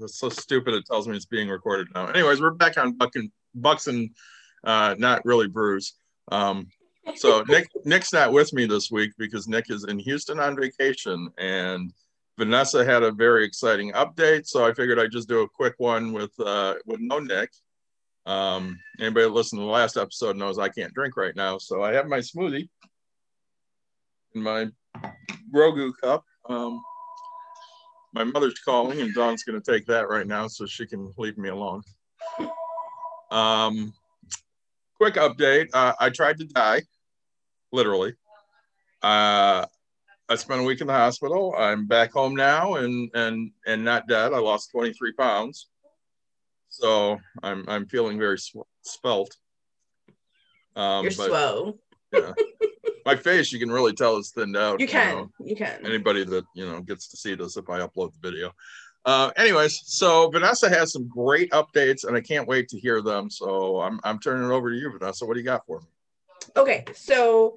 that's so stupid. It tells me it's being recorded now. Anyways, we're back on Buck and Bucks and uh, not really Brews. Um, so Nick Nick's not with me this week because Nick is in Houston on vacation, and Vanessa had a very exciting update. So I figured I'd just do a quick one with uh, with no Nick. Um, anybody that listened to the last episode knows I can't drink right now, so I have my smoothie in my Grogu cup. Um, my mother's calling, and Dawn's going to take that right now so she can leave me alone. Um, quick update uh, I tried to die, literally. Uh, I spent a week in the hospital. I'm back home now and and and not dead. I lost 23 pounds, so I'm I'm feeling very sw- spelt. Um, You're but, slow. yeah, my face you can really tell is thinned out. You can, you, know. you can. Anybody that you know gets to see this if I upload the video. Uh, anyways, so Vanessa has some great updates, and I can't wait to hear them. So I'm I'm turning it over to you, Vanessa. What do you got for me? Okay, so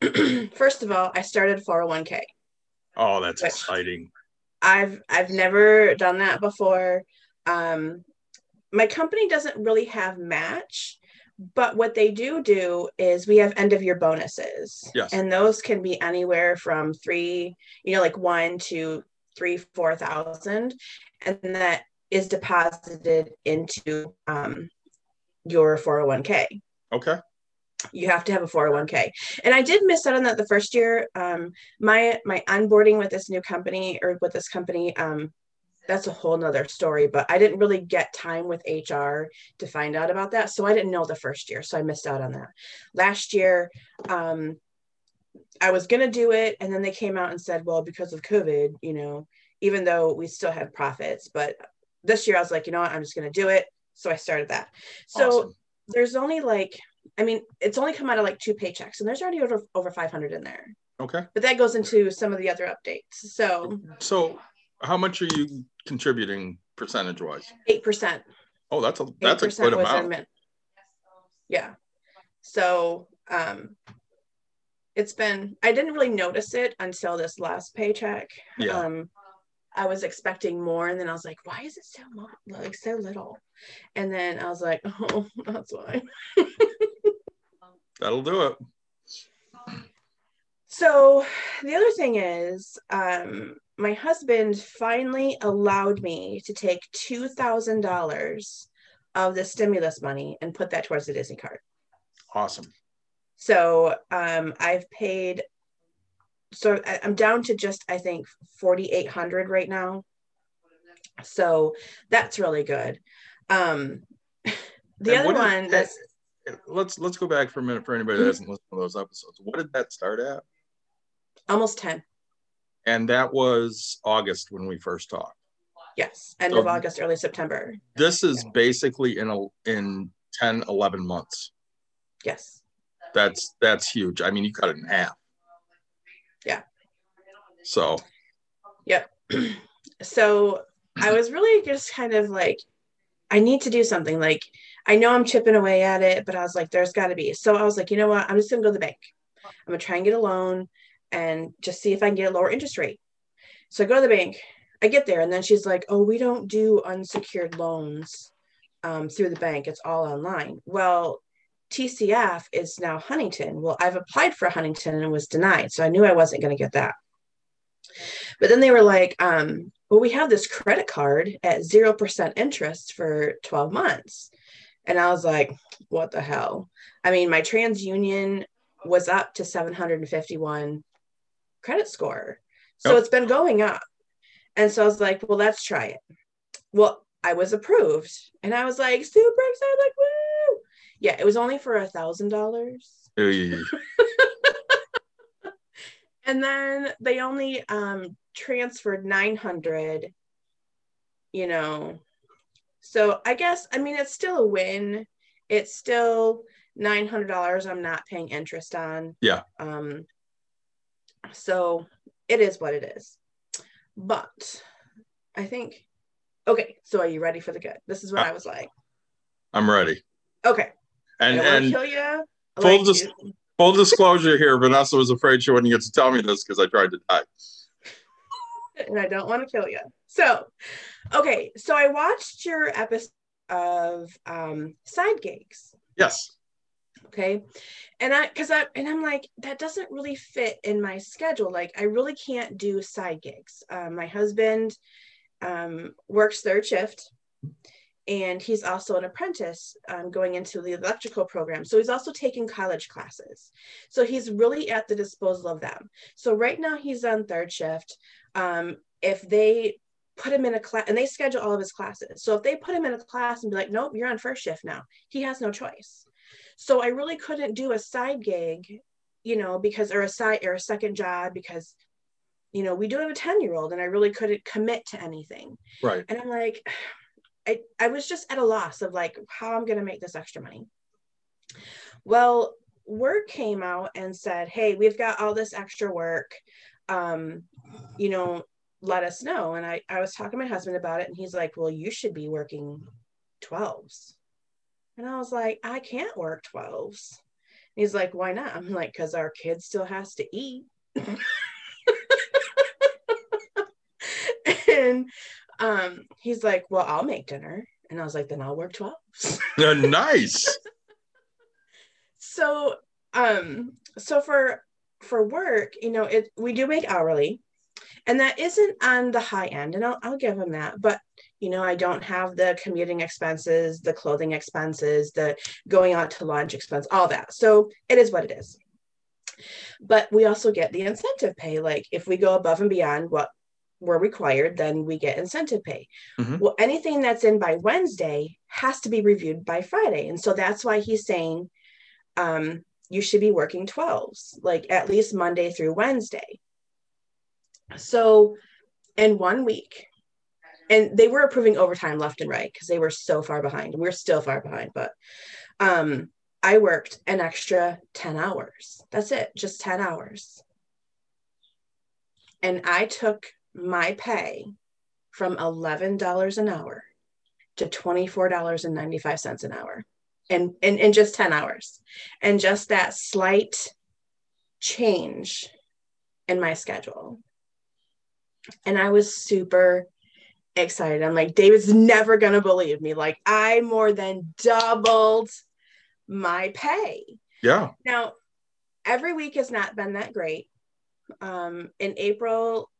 first of all, I started 401k. Oh, that's exciting. I've I've never done that before. Um, my company doesn't really have match, but what they do do is we have end of year bonuses. Yes. And those can be anywhere from three, you know, like one to three, four thousand. And that is deposited into um, your 401k. Okay you have to have a 401k and i did miss out on that the first year um, my my onboarding with this new company or with this company um, that's a whole nother story but i didn't really get time with hr to find out about that so i didn't know the first year so i missed out on that last year um, i was going to do it and then they came out and said well because of covid you know even though we still had profits but this year i was like you know what i'm just going to do it so i started that so awesome. there's only like I mean, it's only come out of like two paychecks, and there's already over over 500 in there. Okay. But that goes into some of the other updates. So. So, how much are you contributing percentage wise? Eight percent. Oh, that's a that's a good amount. Yeah. So, um, it's been. I didn't really notice it until this last paycheck. Yeah. Um, I was expecting more, and then I was like, "Why is it so much, like so little?" And then I was like, "Oh, that's why." That'll do it. So the other thing is, um, my husband finally allowed me to take two thousand dollars of the stimulus money and put that towards the Disney card. Awesome. So um, I've paid so I'm down to just I think 4800 right now. So that's really good. Um the and other one that's let's let's go back for a minute for anybody that hasn't listened to those episodes. What did that start at? Almost 10. And that was August when we first talked. Yes, end so of August, early September. This is basically in a in 10, 11 months. Yes. That's that's huge. I mean, you cut it in half. Yeah. So. Yep. so I was really just kind of like, I need to do something. Like, I know I'm chipping away at it, but I was like, there's got to be. So I was like, you know what? I'm just going to go to the bank. I'm going to try and get a loan and just see if I can get a lower interest rate. So I go to the bank. I get there, and then she's like, oh, we don't do unsecured loans um, through the bank. It's all online. Well, TCF is now Huntington. Well, I've applied for Huntington and was denied. So I knew I wasn't going to get that. But then they were like, um, well, we have this credit card at 0% interest for 12 months. And I was like, what the hell? I mean, my TransUnion was up to 751 credit score. So it's been going up. And so I was like, well, let's try it. Well, I was approved. And I was like, super excited, like, woo. Yeah, it was only for a thousand dollars. and then they only um transferred 900 you know so i guess i mean it's still a win it's still $900 i'm not paying interest on yeah um so it is what it is but i think okay so are you ready for the good this is what uh, i was like i'm ready okay and and you full, dis- you. full disclosure here vanessa was afraid she wouldn't get to tell me this because i tried to die and I don't want to kill you. So, okay, so I watched your episode of um, side gigs. Yes. Okay, and I because I and I'm like that doesn't really fit in my schedule. Like I really can't do side gigs. Um, my husband um, works third shift and he's also an apprentice um, going into the electrical program. So he's also taking college classes. So he's really at the disposal of them. So right now he's on third shift. Um, if they put him in a class and they schedule all of his classes. So if they put him in a class and be like, nope, you're on first shift now, he has no choice. So I really couldn't do a side gig, you know, because or a side or a second job because you know, we do have a 10 year old and I really couldn't commit to anything. Right. And I'm like, I, I was just at a loss of like how I'm going to make this extra money. Well, work came out and said, Hey, we've got all this extra work. Um, you know, let us know. And I, I was talking to my husband about it and he's like, Well, you should be working 12s. And I was like, I can't work 12s. he's like, Why not? I'm like, Because our kid still has to eat. and um, he's like, Well, I'll make dinner. And I was like, Then I'll work 12. Yeah, nice. so um, so for for work, you know, it we do make hourly, and that isn't on the high end, and I'll I'll give him that. But you know, I don't have the commuting expenses, the clothing expenses, the going out to lunch expense, all that. So it is what it is. But we also get the incentive pay. Like if we go above and beyond what we're required, then we get incentive pay. Mm-hmm. Well, anything that's in by Wednesday has to be reviewed by Friday. And so that's why he's saying um, you should be working 12s, like at least Monday through Wednesday. So in one week, and they were approving overtime left and right because they were so far behind. We're still far behind, but um, I worked an extra 10 hours. That's it, just 10 hours. And I took my pay from $11 an hour to $24.95 an hour in, in, in just 10 hours. And just that slight change in my schedule. And I was super excited. I'm like, David's never going to believe me. Like, I more than doubled my pay. Yeah. Now, every week has not been that great. Um, in April,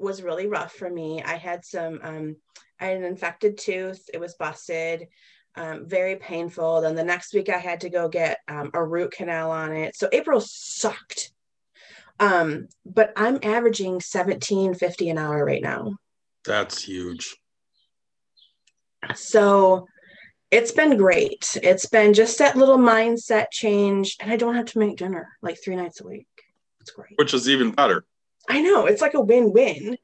was really rough for me. I had some, um, I had an infected tooth. It was busted, um, very painful. Then the next week I had to go get um, a root canal on it. So April sucked. Um, but I'm averaging 1750 an hour right now. That's huge. So it's been great. It's been just that little mindset change, and I don't have to make dinner like three nights a week. It's great. Which is even better. I know it's like a win-win.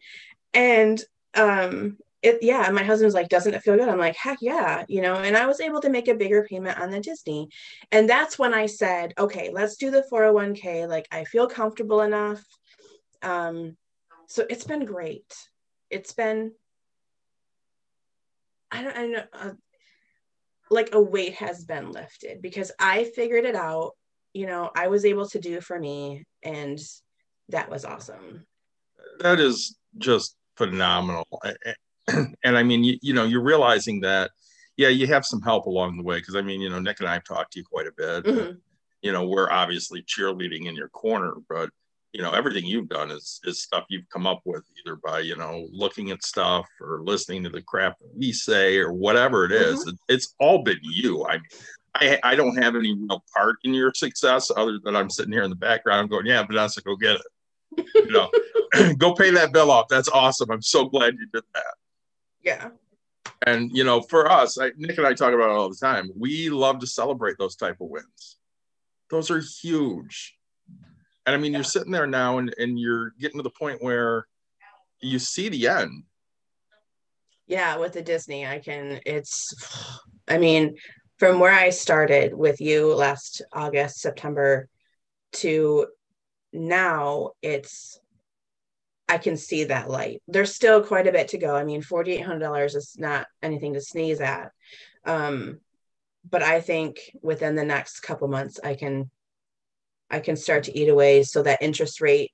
And um it yeah, my husband's like, doesn't it feel good? I'm like, heck yeah, you know, and I was able to make a bigger payment on the Disney. And that's when I said, okay, let's do the 401k. Like I feel comfortable enough. Um, so it's been great. It's been I don't I know uh, like a weight has been lifted because I figured it out. You know, I was able to do for me and that was awesome. That is just phenomenal. And I mean, you, you know, you're realizing that, yeah, you have some help along the way. Cause I mean, you know, Nick and I have talked to you quite a bit. Mm-hmm. You know, we're obviously cheerleading in your corner, but you know, everything you've done is is stuff you've come up with either by, you know, looking at stuff or listening to the crap that we say or whatever it is. Mm-hmm. It, it's all been you. I mean, I, I don't have any real part in your success other than I'm sitting here in the background going, yeah, Vanessa, go get it you know, go pay that bill off. That's awesome. I'm so glad you did that. Yeah. And you know, for us, I, Nick and I talk about it all the time. We love to celebrate those type of wins. Those are huge. And I mean, yeah. you're sitting there now, and and you're getting to the point where you see the end. Yeah, with the Disney, I can. It's, I mean, from where I started with you last August, September, to now it's I can see that light. There's still quite a bit to go. I mean, $4,800 is not anything to sneeze at. Um, but I think within the next couple months, I can, I can start to eat away. So that interest rate,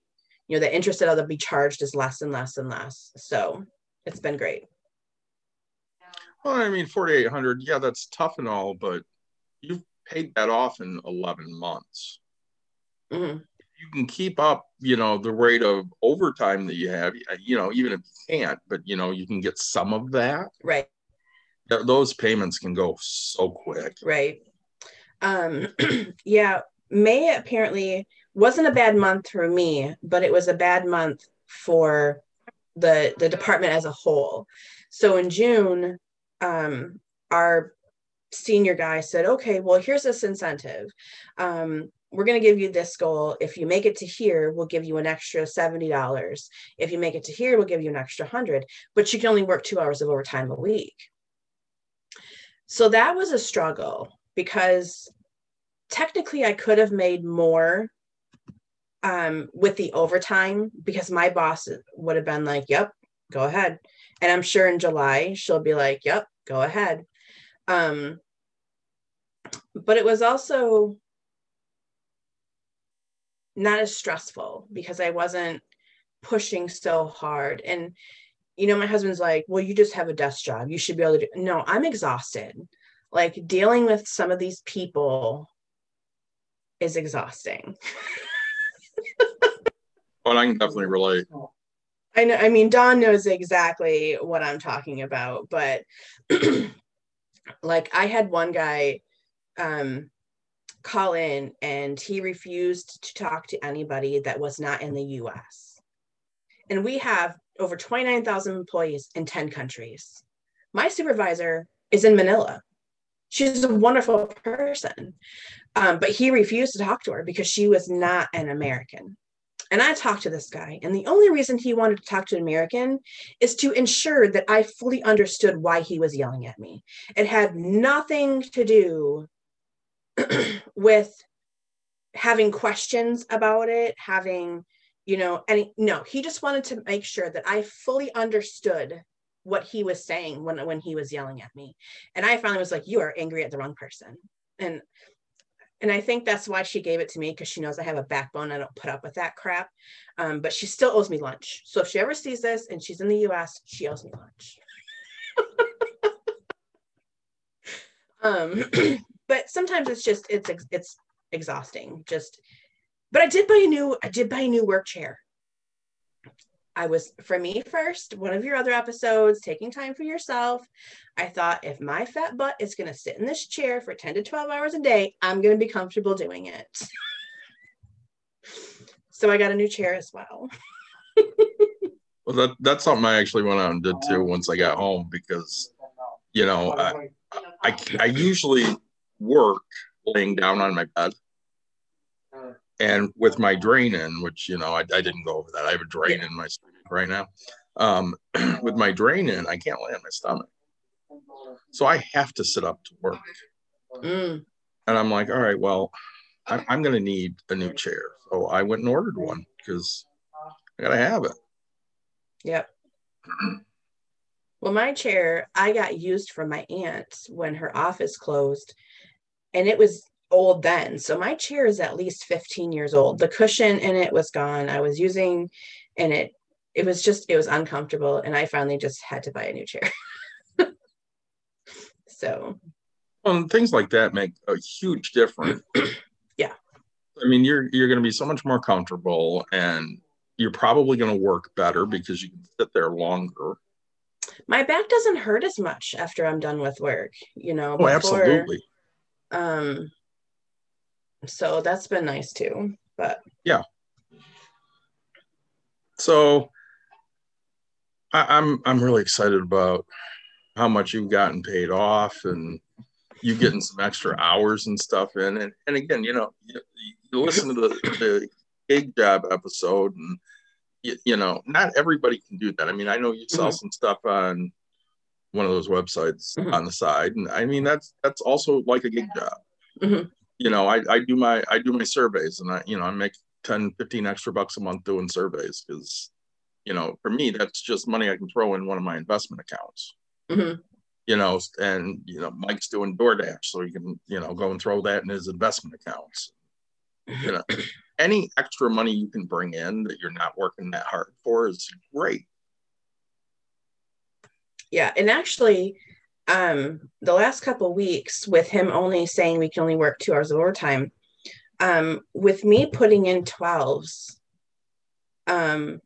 you know the interest that I'll be charged is less and less and less. So it's been great. Well i mean 4800 yeah that's tough and all but you've paid that off in 11 months. Mm-hmm. you can keep up you know the rate of overtime that you have you know even if you can't but you know you can get some of that. Right. Those payments can go so quick. Right. Um yeah may apparently wasn't a bad month for me but it was a bad month for the the department as a whole so in june um our senior guy said okay well here's this incentive um we're going to give you this goal. If you make it to here, we'll give you an extra $70. If you make it to here, we'll give you an extra 100, but you can only work 2 hours of overtime a week. So that was a struggle because technically I could have made more um, with the overtime because my boss would have been like, "Yep, go ahead." And I'm sure in July she'll be like, "Yep, go ahead." Um, but it was also not as stressful because I wasn't pushing so hard. And, you know, my husband's like, well, you just have a desk job. You should be able to do. No, I'm exhausted. Like dealing with some of these people is exhausting. well, I can definitely relate. I know. I mean, Dawn knows exactly what I'm talking about, but like I had one guy um call in and he refused to talk to anybody that was not in the US. And we have over 29,000 employees in 10 countries. My supervisor is in Manila. She's a wonderful person. Um, but he refused to talk to her because she was not an American. And I talked to this guy, and the only reason he wanted to talk to an American is to ensure that I fully understood why he was yelling at me. It had nothing to do with having questions about it, having, you know, any no, he just wanted to make sure that I fully understood what he was saying when when he was yelling at me. And I finally was like, you are angry at the wrong person. And and I think that's why she gave it to me because she knows I have a backbone. I don't put up with that crap. Um, but she still owes me lunch. So if she ever sees this and she's in the US, she owes me lunch. um, but sometimes it's just it's it's exhausting just but i did buy a new i did buy a new work chair i was for me first one of your other episodes taking time for yourself. I thought if my fat butt is going to sit in this chair for 10 to 12 hours a day i'm going to be comfortable doing it. So i got a new chair as well. Well that, that's something i actually went out and did too once i got home because you know I, I, I usually work laying down on my bed. And with my drain in, which, you know, I, I didn't go over that. I have a drain yeah. in my stomach right now. Um, with my drain in, I can't lay on my stomach. So I have to sit up to work. Mm. And I'm like, all right, well, I'm, I'm going to need a new chair. So I went and ordered one because I got to have it. Yep. Well, my chair I got used from my aunt when her office closed and it was old then. So my chair is at least 15 years old. The cushion in it was gone. I was using and it it was just it was uncomfortable and I finally just had to buy a new chair. so well, things like that make a huge difference. yeah. I mean, you're you're going to be so much more comfortable and you're probably going to work better because you can sit there longer. My back doesn't hurt as much after I'm done with work, you know. Oh, before, absolutely um, so that's been nice too. But yeah. So I, I'm I'm really excited about how much you've gotten paid off and you getting some extra hours and stuff in. And, and again, you know, you, you listen to the, the gig job episode and you, you, know, not everybody can do that. I mean, I know you sell mm-hmm. some stuff on one of those websites mm-hmm. on the side. And I mean, that's, that's also like a gig job. Mm-hmm. You know, I, I do my, I do my surveys and I, you know, I make 10, 15 extra bucks a month doing surveys because, you know, for me, that's just money I can throw in one of my investment accounts. Mm-hmm. You know, and, you know, Mike's doing DoorDash, so he can, you know, go and throw that in his investment accounts. You know, any extra money you can bring in that you're not working that hard for is great. Yeah, and actually, um, the last couple weeks with him only saying we can only work two hours of overtime, um, with me putting in 12s, um,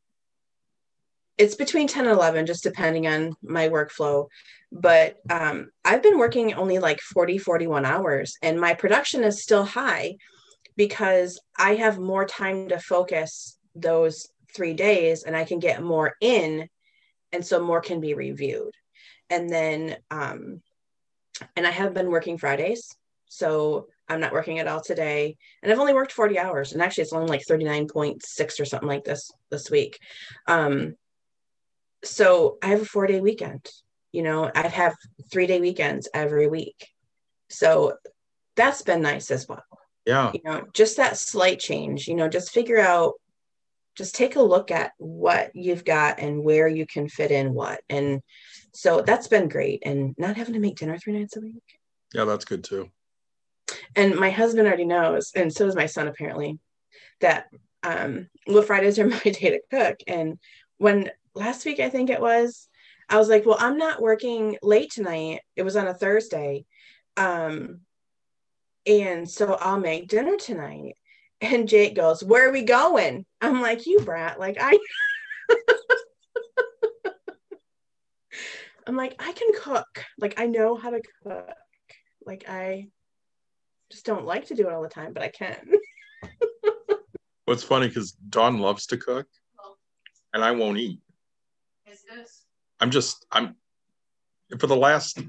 it's between 10 and 11, just depending on my workflow. But um, I've been working only like 40, 41 hours, and my production is still high because I have more time to focus those three days and I can get more in. And so more can be reviewed. And then, um, and I have been working Fridays. So I'm not working at all today. And I've only worked 40 hours. And actually, it's only like 39.6 or something like this this week. Um, so I have a four day weekend. You know, I have three day weekends every week. So that's been nice as well. Yeah. You know, just that slight change, you know, just figure out, just take a look at what you've got and where you can fit in what. And so that's been great. And not having to make dinner three nights a week. Yeah, that's good too. And my husband already knows, and so does my son apparently, that um well Fridays are my day to cook. And when last week I think it was, I was like, well, I'm not working late tonight. It was on a Thursday. Um, and so I'll make dinner tonight. And Jake goes, Where are we going? I'm like, You brat. Like, I. I'm like, I can cook. Like, I know how to cook. Like, I just don't like to do it all the time, but I can. What's funny because Dawn loves to cook and I won't eat. Is this? I'm just, I'm, for the last,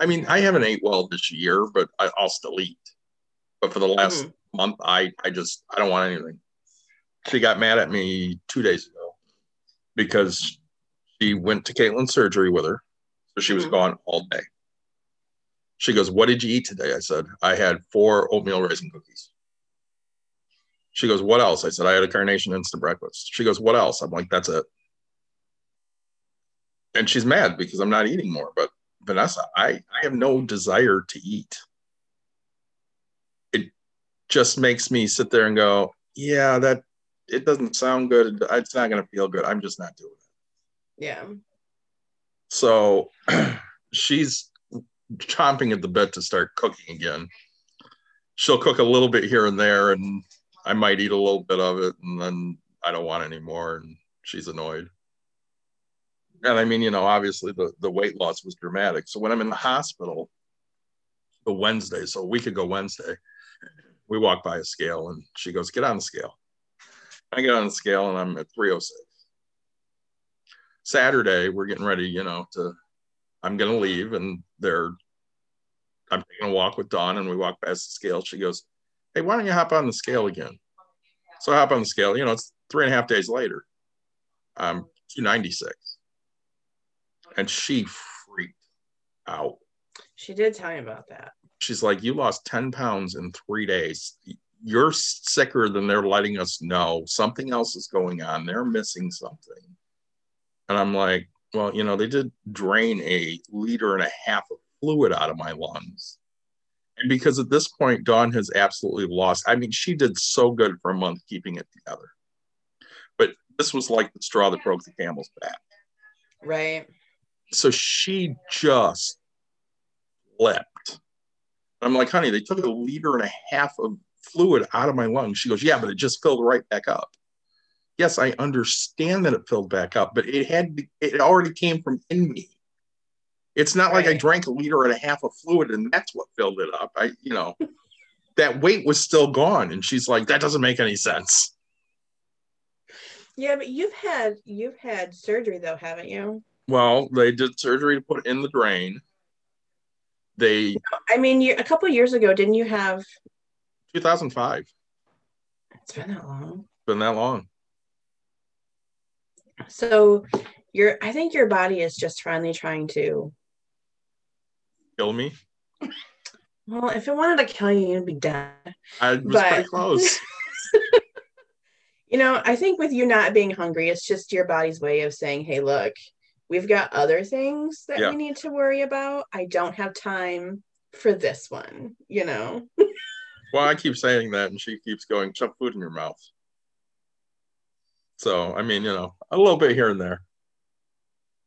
I mean, I haven't ate well this year, but I, I'll still eat. But for the last Mm-hmm. month, I, I just, I don't want anything. She got mad at me two days ago because she went to Caitlin's surgery with her. So she was Mhm. gone all day. She goes, What did you eat today? I said, I had four oatmeal raisin cookies. She goes, What else? I said, I had a carnation instant breakfast. She goes, What else? I'm like, That's it. And she's mad because I'm not eating more. But Vanessa, I, I have no desire to eat. It just makes me sit there and go, Yeah, that it doesn't sound good. It's not going to feel good. I'm just not doing it. yeah. So she's chomping at the bit to start cooking again. She'll cook a little bit here and there, and I might eat a little bit of it, and then I don't want any more, and she's annoyed. And I mean, you know, obviously the, the weight loss was dramatic. So when I'm in the hospital, the Wednesday, so a week ago Wednesday, we walk by a scale, and she goes, "Get on the scale." I get on the scale, and I'm at 306. Saturday, we're getting ready, you know, to I'm gonna leave and they're I'm taking a walk with Dawn and we walk past the scale. She goes, Hey, why don't you hop on the scale again? So I hop on the scale, you know, it's three and a half days later. I'm 296. And she freaked out. She did tell me about that. She's like, You lost 10 pounds in three days. You're sicker than they're letting us know. Something else is going on. They're missing something. And I'm like, well, you know, they did drain a liter and a half of fluid out of my lungs. And because at this point, Dawn has absolutely lost. I mean, she did so good for a month keeping it together. But this was like the straw that broke the camel's back. Right. So she just leapt. I'm like, honey, they took a liter and a half of fluid out of my lungs. She goes, yeah, but it just filled right back up yes, I understand that it filled back up, but it had it already came from in me. It's not like I drank a liter and a half of fluid and that's what filled it up. I, you know, that weight was still gone. And she's like, that doesn't make any sense. Yeah, but you've had you've had surgery though, haven't you? Well, they did surgery to put in the drain. They I mean, you a couple years ago, didn't you have? 2005. It's been that long. Been that long. So, your I think your body is just finally trying to. Kill me. Well, if it wanted to kill you, you'd be dead. I was But- pretty close. You know, I think with you not being hungry, it's just your body's way of saying, "Hey, look, we've got other things that Yeah. we need to worry about. I don't have time for this one." You know. well, I keep saying that, and she keeps going, shove food in your mouth. So I mean, you know, a little bit here and there.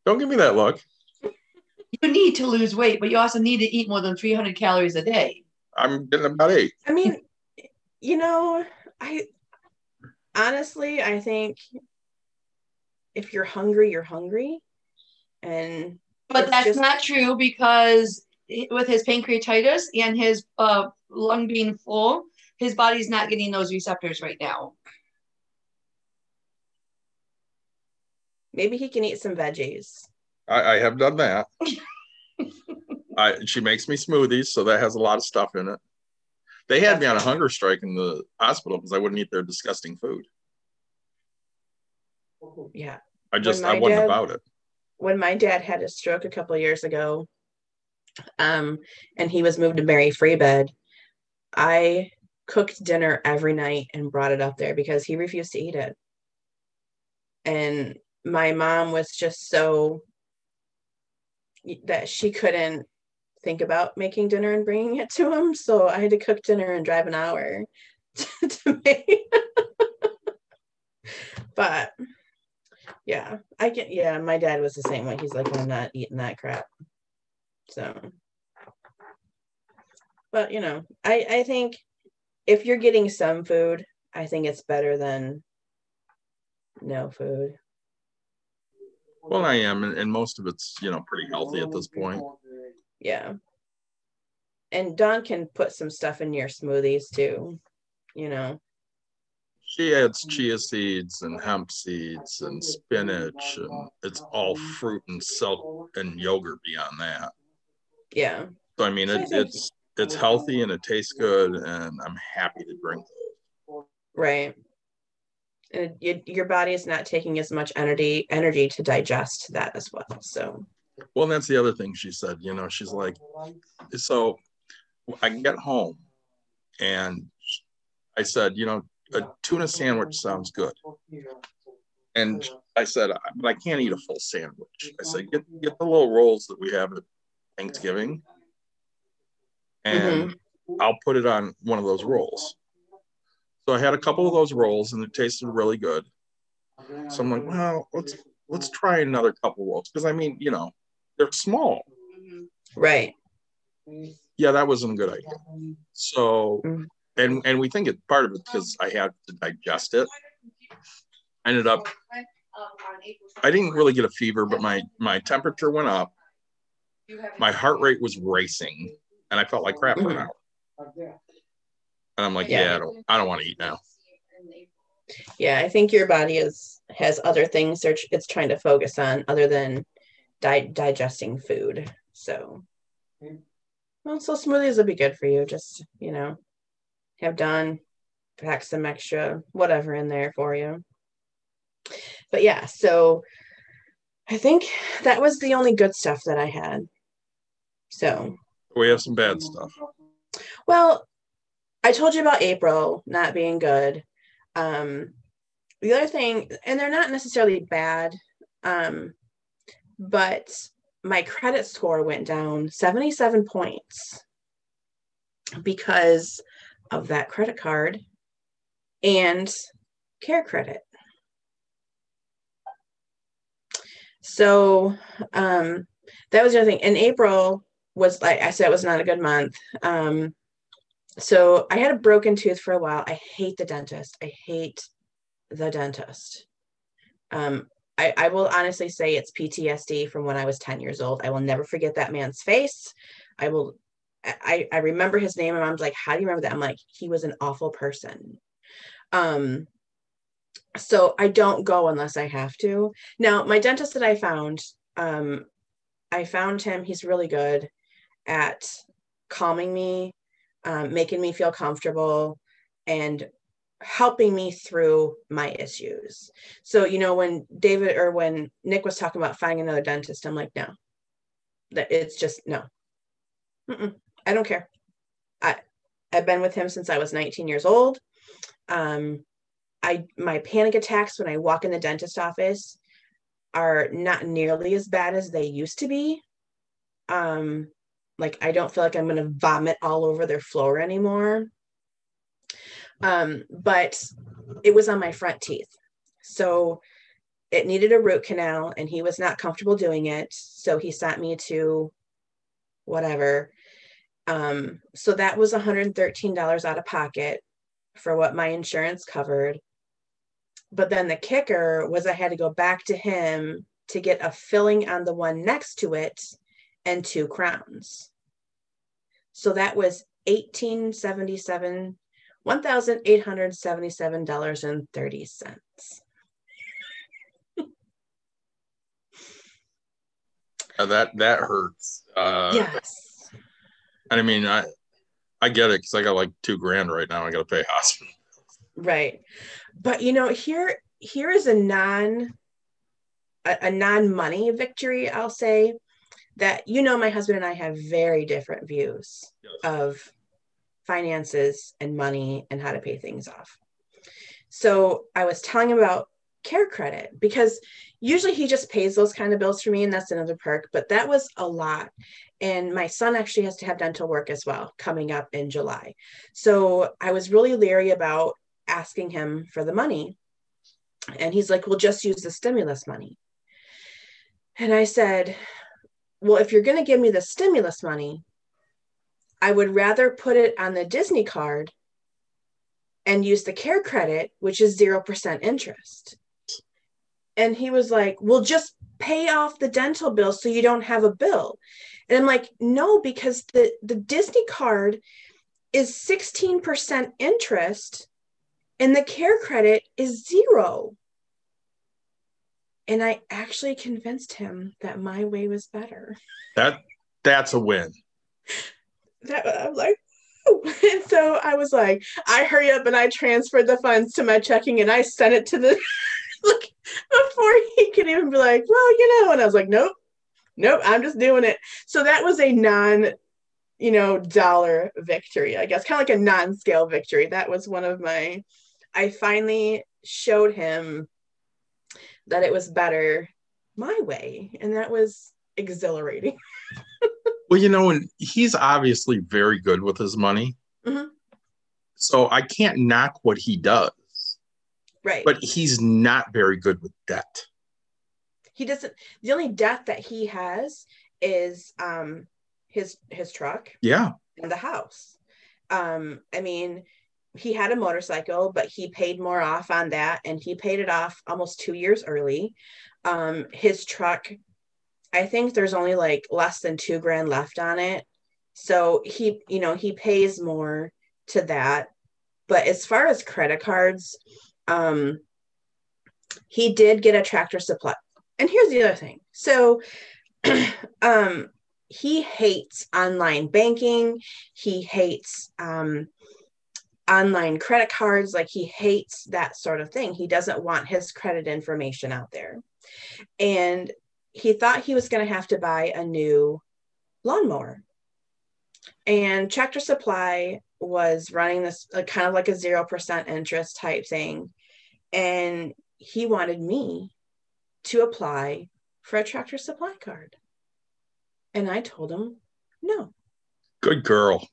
Don't give me that look. You need to lose weight, but you also need to eat more than 300 calories a day. I'm getting about eight. I mean, you know, I honestly, I think if you're hungry, you're hungry. And But that's just- not true because with his pancreatitis and his uh, lung being full, his body's not getting those receptors right now. Maybe he can eat some veggies. I, I have done that. I, she makes me smoothies, so that has a lot of stuff in it. They had me on a hunger strike in the hospital because I wouldn't eat their disgusting food. Yeah. I just I wasn't dad- about it. When my dad had a stroke a couple of years ago, um, and he was moved to Mary Free Bed, I cooked dinner every night and brought it up there because he refused to eat it. And my mom was just so that she couldn't think about making dinner and bringing it to him. So I had to cook dinner and drive an hour to, to make. but yeah, I get. Yeah, my dad was the same way. He's like, I'm not eating that crap. So, but you know, I I think if you're getting some food, I think it's better than no food. Well, I am, and, most of it's you know pretty healthy at this point. Yeah. And Dawn can put some stuff in your smoothies too. You know. She adds chia seeds and hemp seeds and spinach, and it's all fruit and salt and yogurt beyond that. Yeah. So I mean, it, it's it's healthy and it tastes good, and I'm happy to drink those. Right. Uh, and it, your body is not taking as much energy energy to digest that as well. So Well, and that's the other thing she said. You know, she's like, so I get home, and I said, you know, a tuna sandwich sounds good. And I said, but I can't eat a full sandwich. I said, get get the little rolls that we have at Thanksgiving, and mm-hmm. I'll put it on one of those rolls. So I had a couple of those rolls, and it tasted really good. So I'm like, well, let's let's try another couple rolls because I mean, you know, they're small. right. Yeah, that wasn't a good idea. So, Mm. and and we think it's part of it because I had to digest it. I ended up I didn't really get a fever, but my my temperature went up. My heart rate was racing, and I felt like crap for an hour. And I'm like, Yeah. yeah, I don't I don't want to eat now. Yeah, I think your body is has other things it's trying to focus on other than di- digesting food. So, well, so smoothies will be good for you. Just you know, have done, pack some extra whatever in there for you. But yeah, so I think that was the only good stuff that I had. So, We have some bad stuff. well, I told you about April not being good. Um, the other thing, and they're not necessarily bad, um, but my credit score went down 77 points because of that credit card and care credit. So um, that was the other thing. In April was like I said, it was not a good month. Um, so I had a broken tooth for a while. I hate the dentist. I hate the dentist. Um, I, I will honestly say it's PTSD from when I was 10 years old. I will never forget that man's face. I will I, I remember his name and I'm like, how do you remember that? I'm like, he was an awful person. Um, so I don't go unless I have to. Now, my dentist that I found, um, I found him, he's really good at calming me, um, making me feel comfortable, and helping me through my issues. So, you know, when David or when Nick was talking about finding another dentist, I'm like, no, that it's just no. Mm-mm, I don't care. I I've been with him since I was 19 years old. Um, I my panic attacks when I walk in the dentist office are not nearly as bad as they used to be. Um, like I don't feel like I'm gonna vomit all over their floor anymore. Um, but it was on my front teeth. So it needed a root canal and he was not comfortable doing it. So he sent me to whatever. Um, so that was $113 out of pocket for what my insurance covered. But then the kicker was I had to go back to him to get a filling on the one next to it and two crowns. So that was 1877 $1,877.30. Uh, that that hurts. Uh, yes. And I mean, I I get it because I got like two grand right now. I got to pay hospital. Right, but you know, here here is a non a, a non money victory. I'll say that you know, my husband and I have very different views yes. of finances and money and how to pay things off. So I was telling him about care credit because usually he just pays those kind of bills for me and that's another perk but that was a lot and my son actually has to have dental work as well coming up in july so i was really leery about asking him for the money and he's like well just use the stimulus money and i said well if you're going to give me the stimulus money i would rather put it on the disney card and use the care credit which is 0% interest and he was like, Well, just pay off the dental bill so you don't have a bill. And I'm like, No, because the, the Disney card is 16% interest and the care credit is zero. And I actually convinced him that my way was better. That that's a win. That I'm like, and so I was like, I hurry up and I transferred the funds to my checking and I sent it to the like before he could even be like, well, you know, and I was like, nope, nope, I'm just doing it. So that was a non, you know, dollar victory, I guess, kind of like a non-scale victory. That was one of my, I finally showed him that it was better my way. And that was exhilarating. well, you know, and he's obviously very good with his money. Mm-hmm. So I can't knock what he does. Right. But he's not very good with debt. He doesn't the only debt that he has is um his his truck. Yeah. And the house. Um, I mean, he had a motorcycle, but he paid more off on that and he paid it off almost two years early. Um, his truck, I think there's only like less than two grand left on it. So he, you know, he pays more to that. But as far as credit cards, um, he did get a tractor supply. And here's the other thing. So um, he hates online banking. He hates um, online credit cards. Like he hates that sort of thing. He doesn't want his credit information out there. And he thought he was going to have to buy a new lawnmower. And Tractor Supply was running this uh, kind of like a 0% interest type thing and he wanted me to apply for a tractor supply card. And I told him no. Good girl.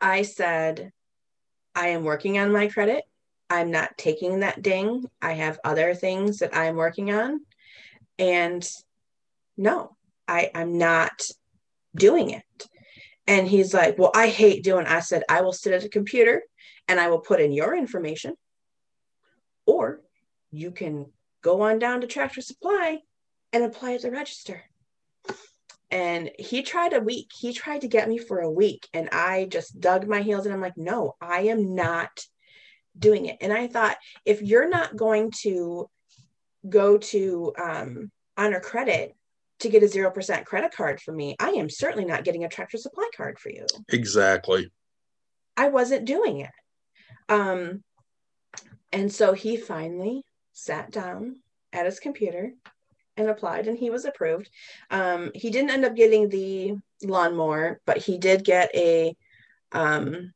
I said, I am working on my credit. I'm not taking that ding. I have other things that I'm working on. And no, I, I'm not doing it. And he's like, Well, I hate doing. I said, I will sit at a computer and I will put in your information or you can go on down to Tractor Supply and apply at the register. And he tried a week. He tried to get me for a week. And I just dug my heels and I'm like, no, I am not doing it. And I thought, if you're not going to go to um, honor credit to get a 0% credit card for me, I am certainly not getting a tractor supply card for you. Exactly. I wasn't doing it. Um, and so he finally sat down at his computer and applied, and he was approved. Um, he didn't end up getting the lawnmower, but he did get a um,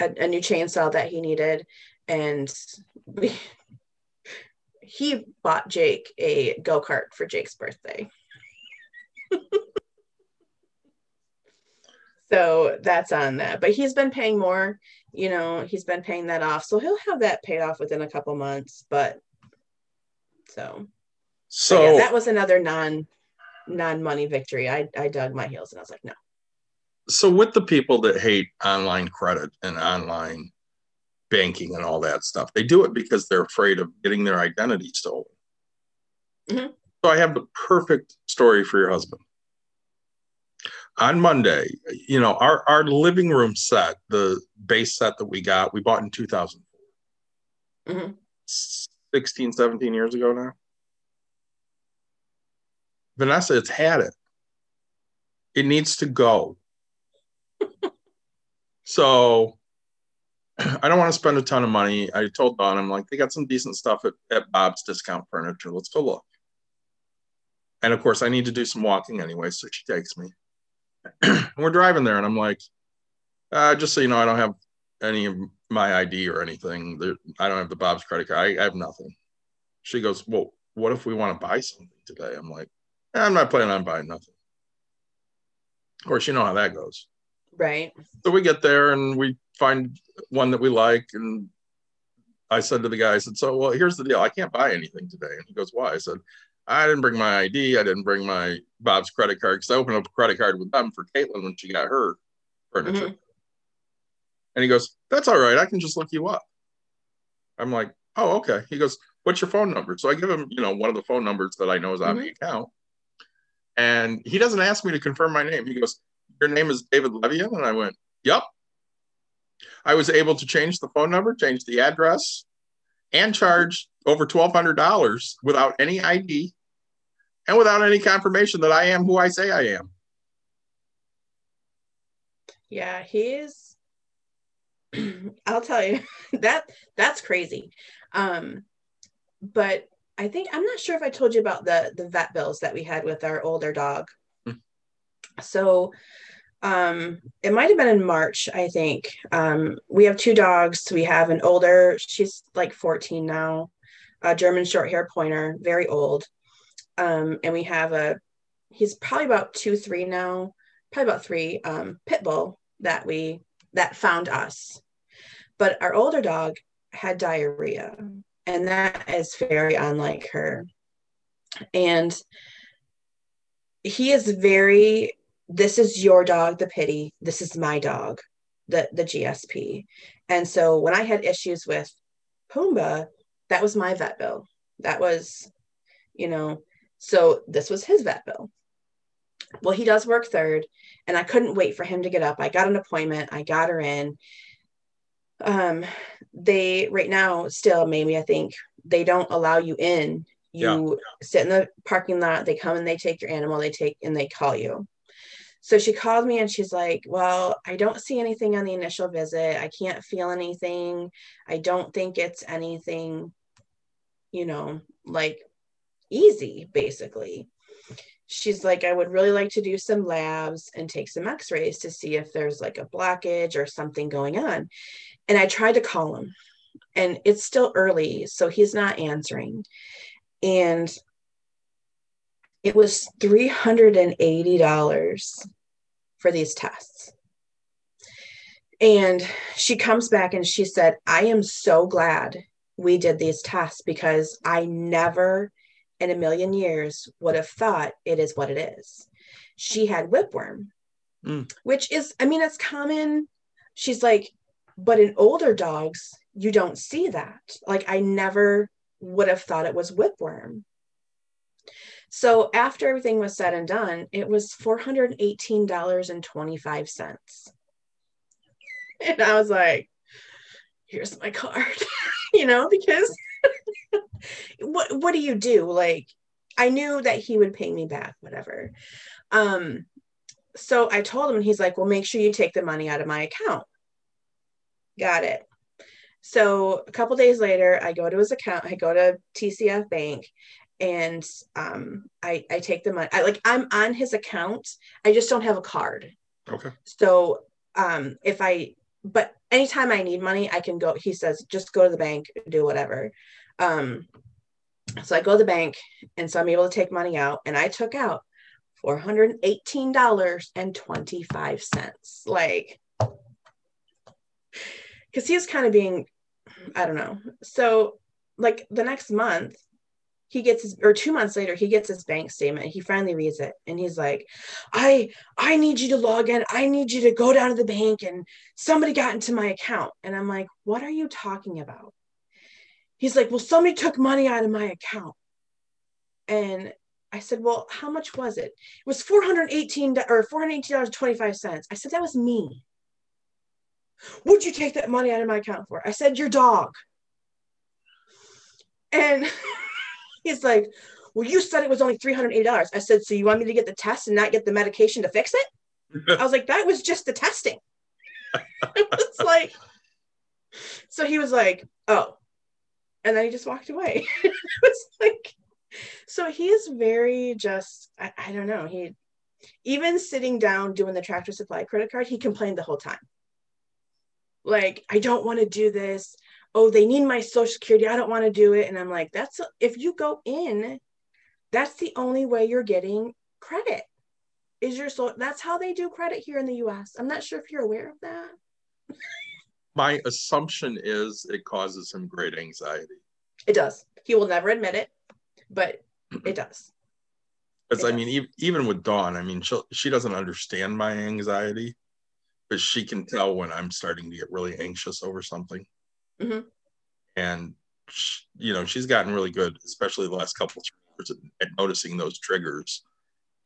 a, a new chainsaw that he needed, and we, he bought Jake a go kart for Jake's birthday. so that's on that. But he's been paying more, you know, he's been paying that off. So he'll have that paid off within a couple months. But so So yeah, that was another non non money victory. I I dug my heels and I was like, no. so with the people that hate online credit and online banking and all that stuff, they do it because they're afraid of getting their identity stolen. Mhm. So I have the perfect story for your husband. On Monday, you know, our, our living room set, the base set that we got, we bought in 2004. Mhm. 16, 17 years ago now. Vanessa, it's had it. It needs to go. so I don't want to spend a ton of money. I told Dawn, I'm like, they got some decent stuff at, at Bob's Discount Furniture. Let's go look. And of course, I need to do some walking anyway. So she takes me. and we're driving there, and I'm like, uh, just so you know, I don't have any of my ID or anything. There, I don't have the Bob's credit card. I, I have nothing. She goes, Well, what if we want to buy something today? I'm like, "Eh, I'm not planning on buying nothing. Of course, you know how that goes. Right. So we get there and we find one that we like. And I said to the guy, I said, So, well, here's the deal. I can't buy anything today. And he goes, Why? I said, I didn't bring my ID. I didn't bring my Bob's credit card because I opened up a credit card with them for Caitlin when she got her furniture. Mhm. And he goes, That's all right. I can just look you up. I'm like, Oh, okay. He goes, What's your phone number? So I give him, you know, one of the phone numbers that I know is on the account. And he doesn't ask me to confirm my name. He goes, Your name is David Levian? And I went, Yep. I was able to change the phone number, change the address, and charge over $1,200 without any ID and without any confirmation that I am who I say I am. Yeah, he's I'll tell you that that's crazy. Um but I think I'm not sure if I told you about the the vet bills that we had with our older dog. Hmm. So um it might have been in March, I think. Um we have two dogs. We have an older, she's like 14 now, a German short hair pointer, very old. Um and we have a he's probably about 2 3 now, probably about 3 um pit bull that we that found us. But our older dog had diarrhea, and that is very unlike her. And he is very, this is your dog, the pity. This is my dog, the, the GSP. And so when I had issues with Pumbaa, that was my vet bill. That was, you know, so this was his vet bill. Well, he does work third, and I couldn't wait for him to get up. I got an appointment, I got her in. Um, they right now still maybe I think they don't allow you in. You sit in the parking lot, they come and they take your animal, they take and they call you. So she called me and she's like, Well, I don't see anything on the initial visit. I can't feel anything. I don't think it's anything, you know, like easy, basically she's like, I would really like to do some labs and take some x rays to see if there's like a blockage or something going on. And I tried to call him, and it's still early, so he's not answering. And it was $380 for these tests. And she comes back and she said, I am so glad we did these tests because I never in a million years would have thought it is what it is. She had whipworm, Mm. which is, I mean, it's common. She's like, but in older dogs, you don't see that. Like, I never would have thought it was whipworm. So after everything was said and done, it was $418.25. And I was like, here's my card, you know, because what what do you do? Like I knew that he would pay me back, whatever. Um, so I told him, and he's like, Well, make sure you take the money out of my account. Got it. So a couple days later, I go to his account, I go to TCF Bank, and um, I, I take the money. I like I'm on his account. I just don't have a card. Okay. So um, if I, but anytime I need money, I can go. He says, just go to the bank, do whatever. Um, so I go to the bank, and so I'm able to take money out, and I took out $418.25. Like, because he was kind of being, I don't know. So, like, the next month, he gets his or two months later he gets his bank statement. He finally reads it and he's like i i need you to log in. I need you to go down to the bank and somebody got into my account. And i'm like what are you talking about? He's like well somebody took money out of my account. And i said well how much was it? It was 418 or 418 dollars 25 cents. I said that was me would you take that money out of my account for i said your dog and He's like, Well, you said it was only $380. I said, So you want me to get the test and not get the medication to fix it? I was like, That was just the testing. it was like, So he was like, Oh. And then he just walked away. it was like, so he is very just, I, I don't know. He, even sitting down doing the tractor supply credit card, he complained the whole time. Like, I don't want to do this oh, they need my social security. I don't want to do it. And I'm like, that's if you go in, that's the only way you're getting credit. Is your so that's how they do credit here in the US. I'm not sure if you're aware of that. My assumption is it causes him great anxiety. It does. He will never admit it, but it does. Because I mean, even, even with Dawn, I mean, she she doesn't understand my anxiety, but she can tell when I'm starting to get really anxious over something. Mm-hmm. And she, you know, she's gotten really good, especially the last couple of years, at, noticing those triggers.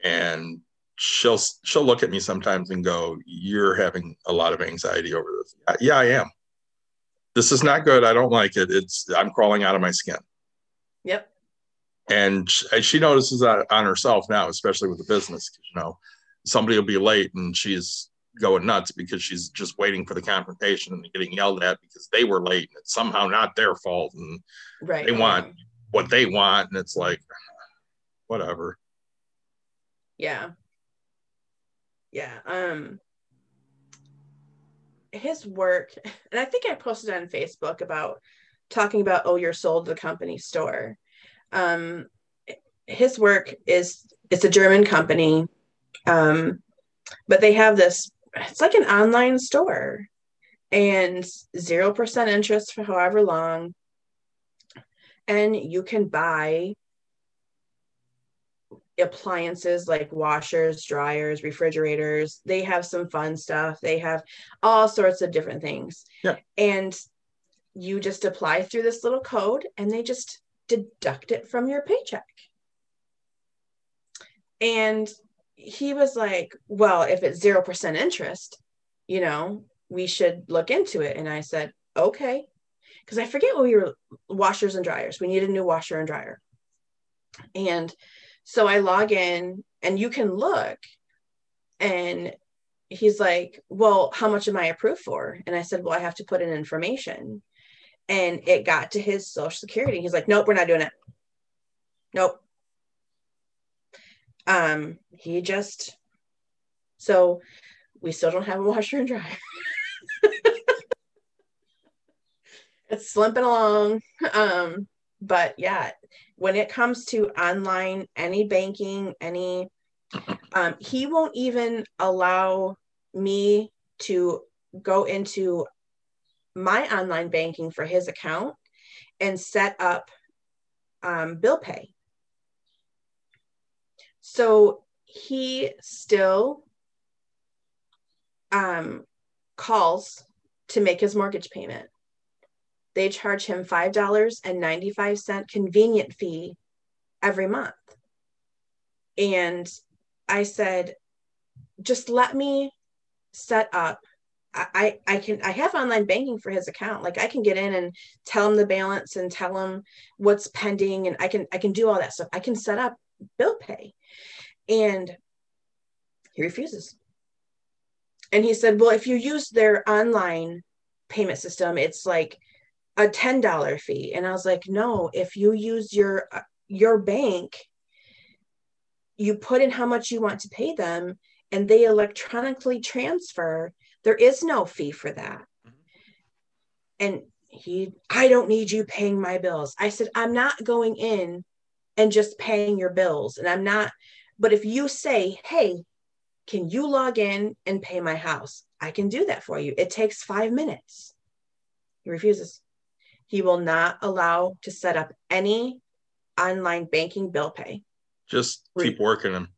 And she'll she'll look at me sometimes and go, "You're having a lot of anxiety over this." Yeah, I am. This is not good. I don't like it. It's I'm crawling out of my skin. Yep. And she, she notices that on herself now, especially with the business. You know, somebody will be late and she's going nuts because she's just waiting for the confrontation and getting yelled at because they were late and it's somehow not their fault and right. they want what they want and it's like whatever. Yeah. Yeah um his work and i think i posted on facebook about talking about oh you're sold to the company store. Um his work is it's a german company um but they have this it's like an online store and 0% interest for however long. And you can buy appliances like washers, dryers, refrigerators. They have some fun stuff. They have all sorts of different things. Yeah. And you just apply through this little code and they just deduct it from your paycheck. And he was like, well, if it's 0% interest, you know, we should look into it. And I said, okay. Because I forget what we were washers and dryers. We need a new washer and dryer. And so I log in and you can look. And he's like, well, how much am I approved for? And I said, well, I have to put in information. And it got to his social security. He's like, nope, we're not doing it. Nope um he just so we still don't have a washer and dryer. It's slipping along. Um but yeah when it comes to online any banking any um he won't even allow me to go into my online banking for his account and set up um, bill pay so he still um, calls to make his mortgage payment. They charge him $5.95 convenient fee every month. And I said, just let me set up. I, I can I have online banking for his account. Like I can get in and tell him the balance and tell him what's pending and I can I can do all that stuff. I can set up bill pay. And he refuses. And he said, Well, if you use their online payment system, it's like a $10 fee. And I was like, No, if you use your your bank, you put in how much you want to pay them and they electronically transfer. There is no fee for that. Mm-hmm. And he, I don't need you paying my bills. I said, I'm not going in and just paying your bills. And I'm not But if you say, hey, can you log in and pay my house? I can do that for you. It takes five minutes. He refuses. He will not allow to set up any online banking bill pay. Just keep working him.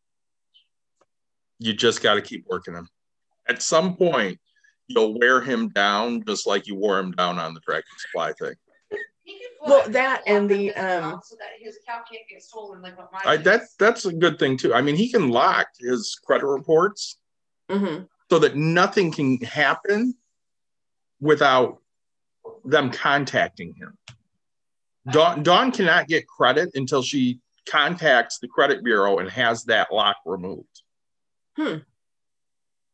You just got to keep working him. At some point, you'll wear him down just like you wore him down on the tractor supply thing. Well, that and the um, so that his account can't get stolen like what mine I, is. that's that's a good thing too. I mean, he can lock his credit reports mhm, so that nothing can happen without them contacting him. Dawn, Dawn cannot get credit until she contacts the credit bureau and has that lock removed. Hmm.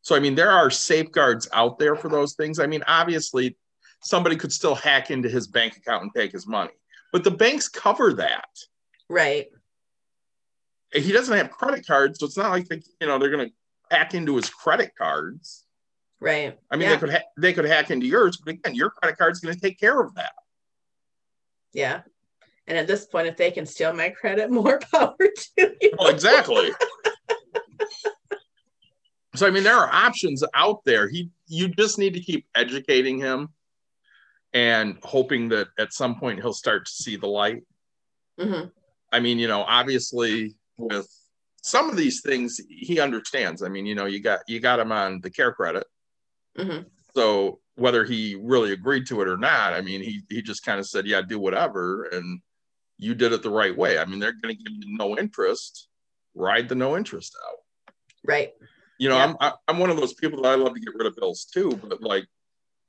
So, I mean, there are safeguards out there for those things. I mean, obviously, somebody could still hack into his bank account and take his money, but the banks cover that. right. He doesn't have credit cards, so it's not like they, you know they're going to hack into his credit cards. Right. I mean, Yeah. they could ha- they could hack into yours, but again, your credit card's going to take care of that. Yeah. And at this point, if they can steal my credit, more power to you. Well, exactly. so I mean, there are options out there. He, you just need to keep educating him, and hoping that at some point he'll start to see the light. Mhm. I mean, you know, obviously with some of these things he understands. I mean, you know, you got you got him on the care credit. Mhm. So whether he really agreed to it or not, I mean, he he just kind of said, "Yeah, do whatever," and you did it the right way. I mean, they're going to give you no interest. Ride the no interest out. Right. You know, Yeah. I'm I'm one of those people that I love to get rid of bills too, but like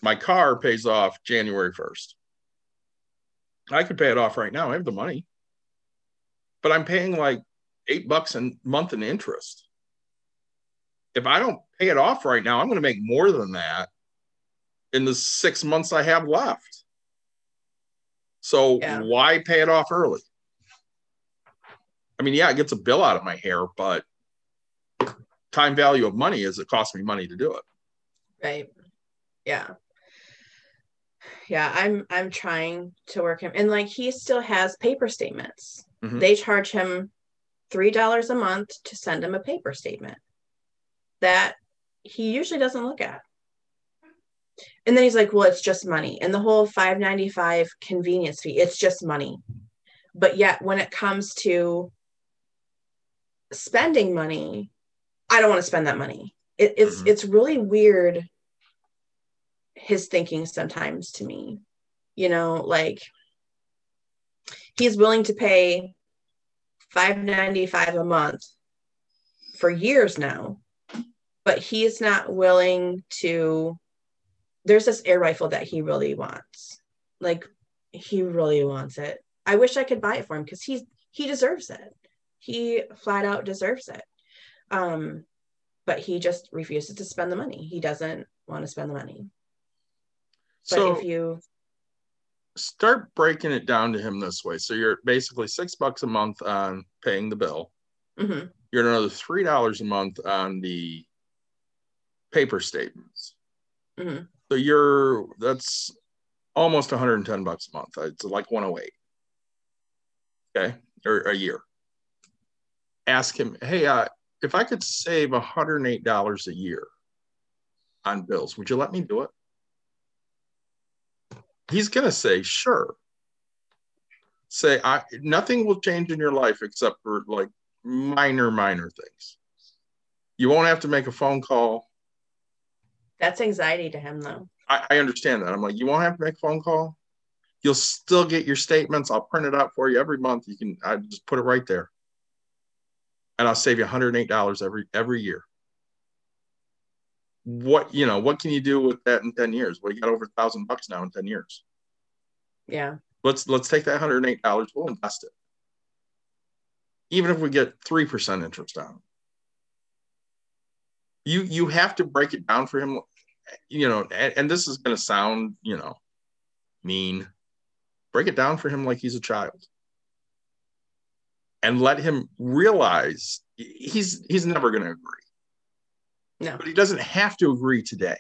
my car pays off January 1st. I could pay it off right now. I have the money. But I'm paying like eight bucks a month in interest. If I don't pay it off right now, I'm going to make more than that in the six months I have left. So Yeah. why pay it off early? I mean, yeah, it gets a bill out of my hair, but time value of money is it costs me money to do it. Right. Yeah. Yeah, I'm I'm trying to work him and like he still has paper statements. Mhm. They charge him three dollars a month to send him a paper statement that he usually doesn't look at. And then he's like, well, it's just money. And the whole 595 convenience fee, it's just money. But yet when it comes to spending money, I don't want to spend that money. It, it's Mhm. it's really weird his thinking sometimes to me. You know, like he's willing to pay 595 a month for years now, but he's not willing to there's this air rifle that he really wants. Like he really wants it. I wish I could buy it for him because he's he deserves it. He flat out deserves it. Um, but he just refuses to spend the money. He doesn't want to spend the money. But So if you start breaking it down to him this way. So you're basically six bucks a month on paying the bill. mhm, You're another three dollars a month on the paper statements. Mhm. So you're that's almost 110 bucks a month. It's like 108. Okay, or a year. Ask him, hey, uh, if I could save 108 dollars a year on bills, would you let me do it? He's gonna say, sure. Say, I nothing will change in your life except for like minor, minor things. You won't have to make a phone call. that's anxiety to him though. I, I understand that. I'm like, you won't have to make a phone call. You'll still get your statements. I'll print it out for you every month. You can I just put it right there. And I'll save you $108 every every year. What you know, what can you do with that in 10 years? Well, you got over a thousand bucks now in 10 years. Yeah. Let's let's take that $108, we'll invest it. Even if we get 3% interest on it. You you have to break it down for him you know, and, and this is going to sound, you know, mean. Break it down for him like he's a child, and let him realize he's he's never going to agree. No. but he doesn't have to agree today.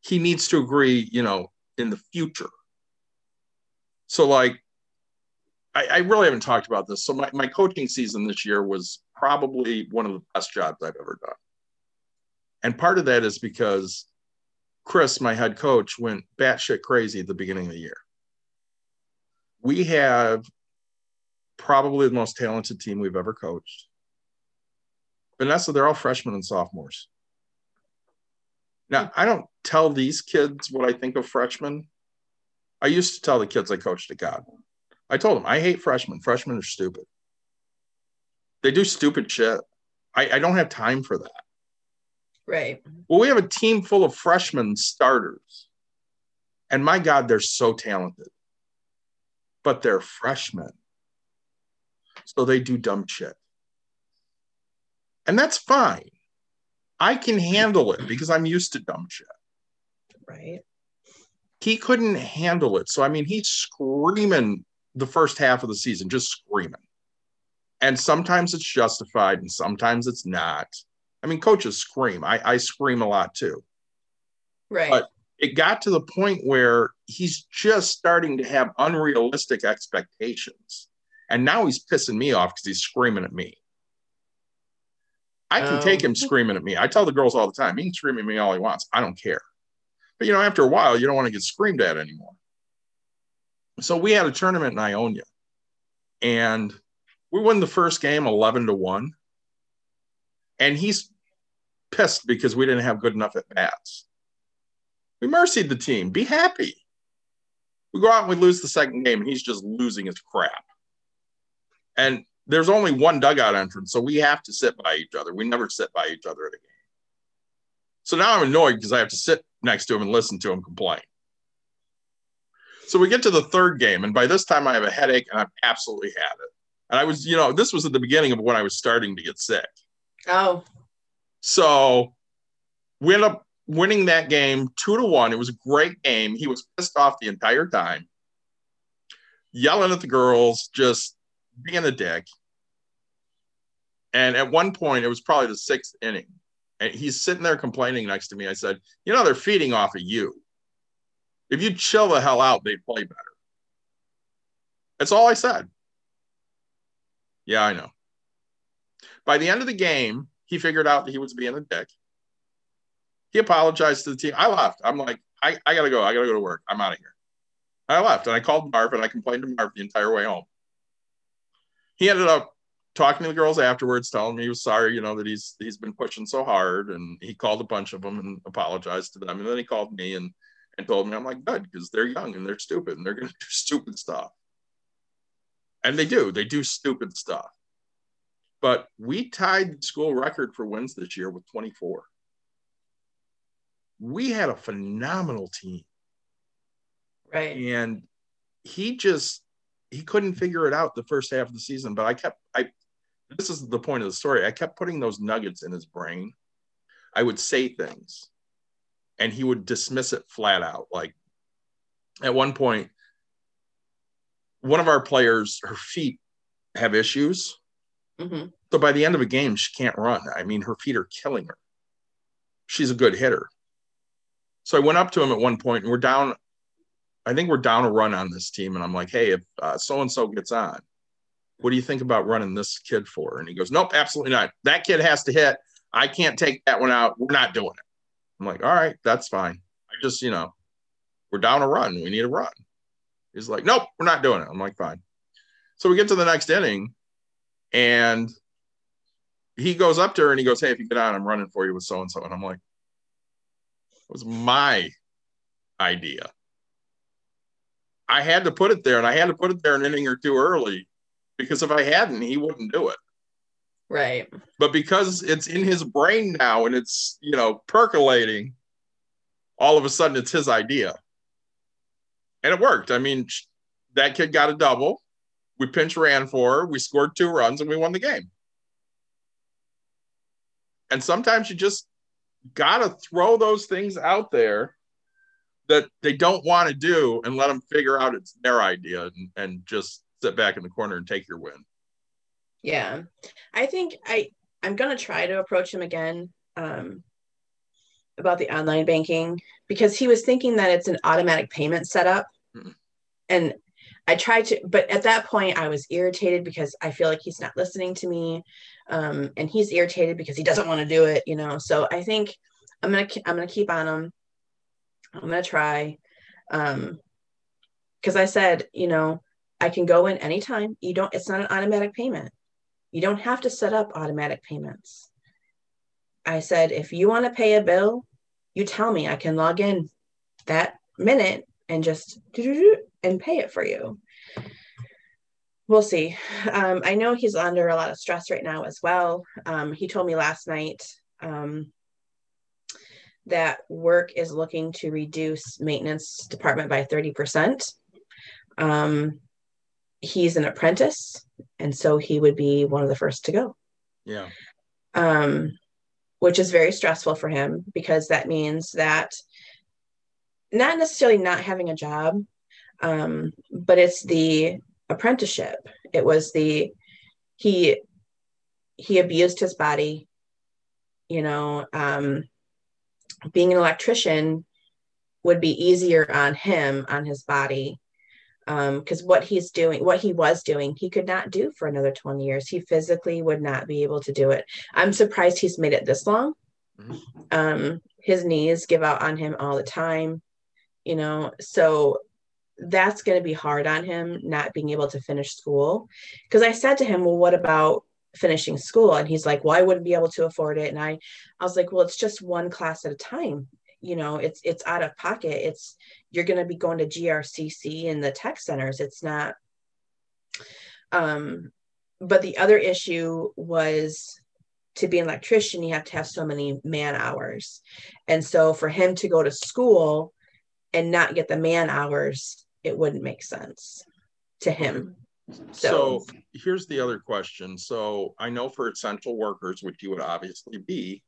He needs to agree, you know, in the future. So, like, I, I really haven't talked about this. So my, my coaching season this year was probably one of the best jobs I've ever done. And part of that is because Chris, my head coach, went batshit crazy at the beginning of the year. We have probably the most talented team we've ever coached. Vanessa, they're all freshmen and sophomores. Now, I don't tell these kids what I think of freshmen. I used to tell the kids I coached at God. I told them, I hate freshmen. Freshmen are stupid. They do stupid shit. I, I don't have time for that. Right. Well, we have a team full of freshmen starters. And my God, they're so talented. But they're freshmen. So they do dumb shit. And that's fine. I can handle it because I'm used to dumb shit. Right. He couldn't handle it. So, I mean, he's screaming the first half of the season, just screaming. And sometimes it's justified and sometimes it's not. I mean, coaches scream. I, I scream a lot too. Right. But it got to the point where he's just starting to have unrealistic expectations. And now he's pissing me off because he's screaming at me. I can Oh. take um, him screaming at me. I tell the girls all the time, he can scream at me all he wants. I don't care. But you know, after a while, you don't want to get screamed at anymore. So we had a tournament in Ionia, and we won the first game 11 to 1. And he's pissed because we didn't have good enough at bats. We mercied the team. Be happy. We go out and we lose the second game, and he's just losing his crap. And there's only one dugout entrance, so we have to sit by each other. We never sit by each other at a game. So now I'm annoyed because I have to sit next to him and listen to him complain. So we get to the third game, and by this time I have a headache and I've absolutely had it. And I was, you know, this was at the beginning of when I was starting to get sick. Oh, So we end up winning that game two to one. It was a great game. He was pissed off the entire time, yelling at the girls, just being a dick. And at one point, it was probably the sixth inning. And he's sitting there complaining next to me. I said, You know, they're feeding off of you. If you chill the hell out, they'd play better. That's all I said. Yeah, I know. By the end of the game, he figured out that he was being a dick. He apologized to the team. I left. I'm like, I, I gotta go. I gotta go to work. I'm out of here. I left and I called Marv and I complained to Marv the entire way home. He ended up talking to the girls afterwards, telling me he was sorry, you know, that he's he's been pushing so hard, and he called a bunch of them and apologized to them, and then he called me and and told me I'm like good because they're young and they're stupid and they're gonna do stupid stuff, and they do. They do stupid stuff. But we tied the school record for wins this year with 24. We had a phenomenal team right. and he just he couldn't figure it out the first half of the season but i kept this is the point of the story. I kept putting those nuggets in his brain. I would say things and he would dismiss it flat out. Like at one point one of our players her feet have issues. Hmm so by the end of a game she can't run. I mean her feet are killing her. She's a good hitter. So i went up to him at one point and we're down I think we're down a run on this team. And I'm like, hey, if so and so gets on, what do you think about running this kid for? And he goes, nope, absolutely not. That kid has to hit. I can't take that one out. We're not doing it. I'm like, all right, that's fine. I just, you know, we're down a run. We need a run. He's like, nope, we're not doing it. I'm like, fine. So we get to the next inning and he goes up to her and he goes, hey, if you get on, I'm running for you with so and so. And I'm like, it was my idea. I had to put it there, and I had to put it there an inning or two early because if I hadn't, he wouldn't do it. Right. But because it's in his brain now and it's you know percolating, all of a sudden it's his idea, and it worked. I mean, that kid got a double. We pinch ran for her. We scored two runs, and we won the game. And sometimes you just gotta throw those things out there that they don't want to do and let them figure out it's their idea and, and just sit back in the corner and take your win. Yeah. I think I I'm gonna try to approach him again um about the online banking because he was thinking that it's an automatic payment setup. Mhm. And I tried to, but at that point I was irritated because I feel like he's not listening to me. Um, and he's irritated because he doesn't want to do it, you know? So I think I'm going to, I'm going to keep on him. I'm going to try. Um, cause I said, you know, I can go in anytime. You don't, it's not an automatic payment. You don't have to set up automatic payments. I said, if you want to pay a bill, you tell me I can log in that minute and just and pay it for you. We'll see. Um, I know he's under a lot of stress right now as well. Um, he told me last night um, that work is looking to reduce maintenance department by 30%. Um, he's an apprentice, and so he would be one of the first to go. Yeah. Um, which is very stressful for him because that means that not necessarily not having a job, um, but it's the apprenticeship. It was the he he abused his body. You know, um, being an electrician would be easier on him on his body because um, what he's doing, what he was doing, he could not do for another 20 years. He physically would not be able to do it. I'm surprised he's made it this long. Mm-hmm. Um, his knees give out on him all the time you know so that's going to be hard on him not being able to finish school because i said to him well what about finishing school and he's like well i wouldn't be able to afford it and i i was like well it's just one class at a time you know it's it's out of pocket it's you're going to be going to grcc and the tech centers it's not um but the other issue was to be an electrician you have to have so many man hours and so for him to go to school and not get the man hours, it wouldn't make sense to him. So, so, here's the other question. So I know for essential workers, which you would obviously be,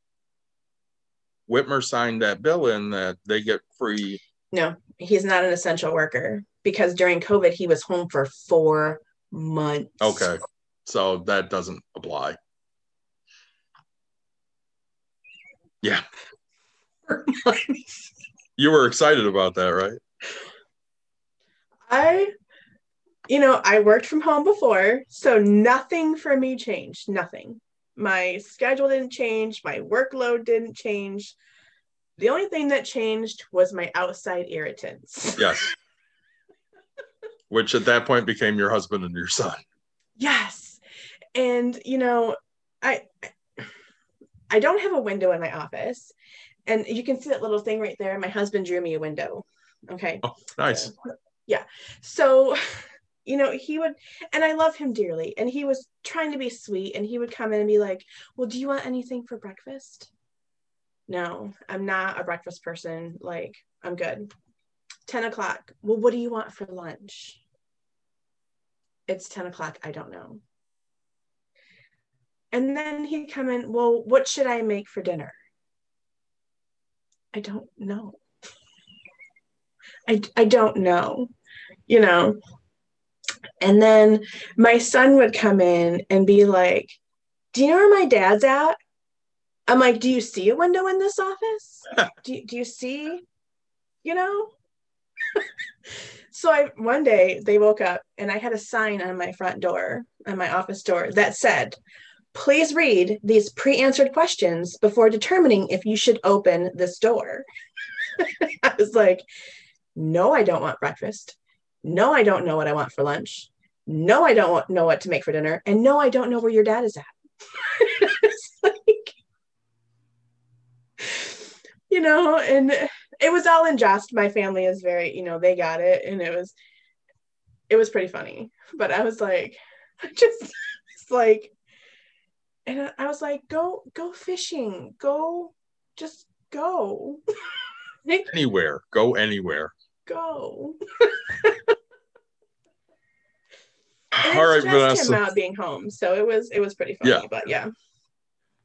Whitmer signed that bill in that they get free. No, he's not an essential worker because during COVID he was home for four months. Okay. So that doesn't apply. Yeah. You were excited about that, right? I, you know, I worked from home before, so nothing for me changed. Nothing. My schedule didn't change. My workload didn't change. The only thing that changed was my outside irritants. Yes. Which at that point became your husband and your son. Yes. And, you know, I I don't have a window in my office and you can see that little thing right there. My husband drew me a window. Okay. Oh, nice. So, yeah. So, you know, he would, and I love him dearly. And he was trying to be sweet. And he would come in and be like, Well, do you want anything for breakfast? No, I'm not a breakfast person. Like, I'm good. 10 o'clock. Well, what do you want for lunch? It's 10 o'clock. I don't know. And then he'd come in, Well, what should I make for dinner? I don't know. I, I don't know, you know. And then my son would come in and be like, Do you know where my dad's at? I'm like, Do you see a window in this office? do, you, do you see, you know? so I one day they woke up and I had a sign on my front door, on my office door that said, Please read these pre answered questions before determining if you should open this door. I was like, No, I don't want breakfast. No, I don't know what I want for lunch. No, I don't know what to make for dinner. And no, I don't know where your dad is at. like, you know, and it was all in jest. My family is very, you know, they got it. And it was, it was pretty funny. But I was like, just, it's like, and I was like, go, go fishing, go, just go. anywhere, go anywhere. Go. All right, Vanessa. Him out being home, so it was it was pretty funny. Yeah. But yeah.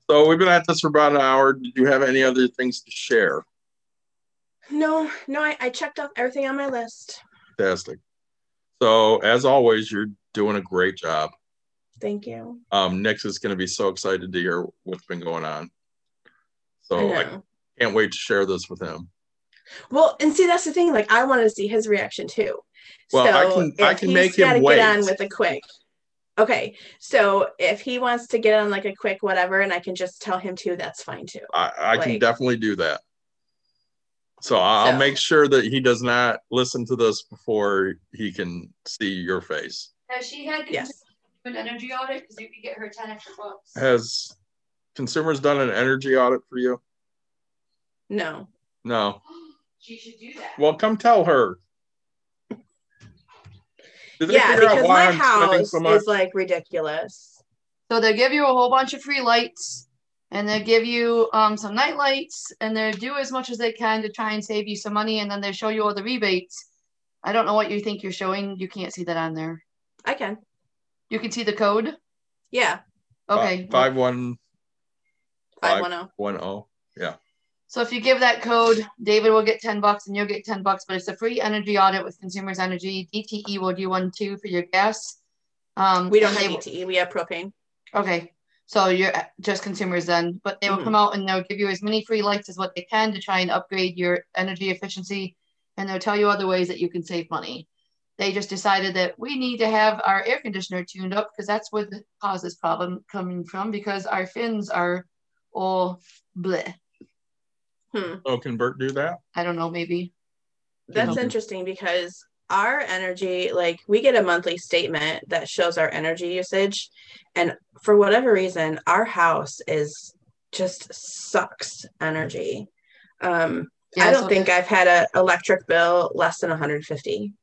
So we've been at this for about an hour. Did you have any other things to share? No, no, I, I checked off everything on my list. Fantastic. So as always, you're doing a great job. Thank you. Um, Nick is going to be so excited to hear what's been going on. So I, I can't wait to share this with him. Well, and see, that's the thing. Like, I want to see his reaction too. Well, I can- I can make him gotta wait. Get on with a quick. Okay, so if he wants to get on like a quick whatever, and I can just tell him to, that's fine too. I, I can definitely do that. So I'll So- make sure that he does not listen to this before he can see your face. Has she had Yes. an energy audit? Because you could get her 10 extra bucks. Has consumers done an energy audit for you? No. No. she should do that. Well, come tell her. Did they Yeah, figure out because why my I'm house so much? is like ridiculous. So they give you a whole bunch of free lights, and they give you um, some night lights, and they do as much as they can to try and save you some money, and then they show you all the rebates. I don't know what you think you're showing. You can't see that on there. I can. You can see the code. Yeah. Okay. Five one Five Five. one zero. one oh. So if you give that code, David will get 10 bucks and you'll get 10 bucks, but it's a free energy audit with Consumers Energy. DTE will do one too for your gas. Um, We don't have they- ETE. We have propane. Okay, so you're just consumers then, but they will Mhm. come out and they'll give you as many free lights as what they can to try and upgrade your energy efficiency. And they'll tell you other ways that you can save money. They just decided that we need to have our air conditioner tuned up because that's where the cause this problem coming from because our fins are all bleh. Hmm. Oh, can Bert do that? I don't know, maybe. That's interesting because our energy, like we get a monthly statement that shows our energy usage. And for whatever reason, our house is just sucks energy. Um, I don't so think I've had an electric bill less than 150.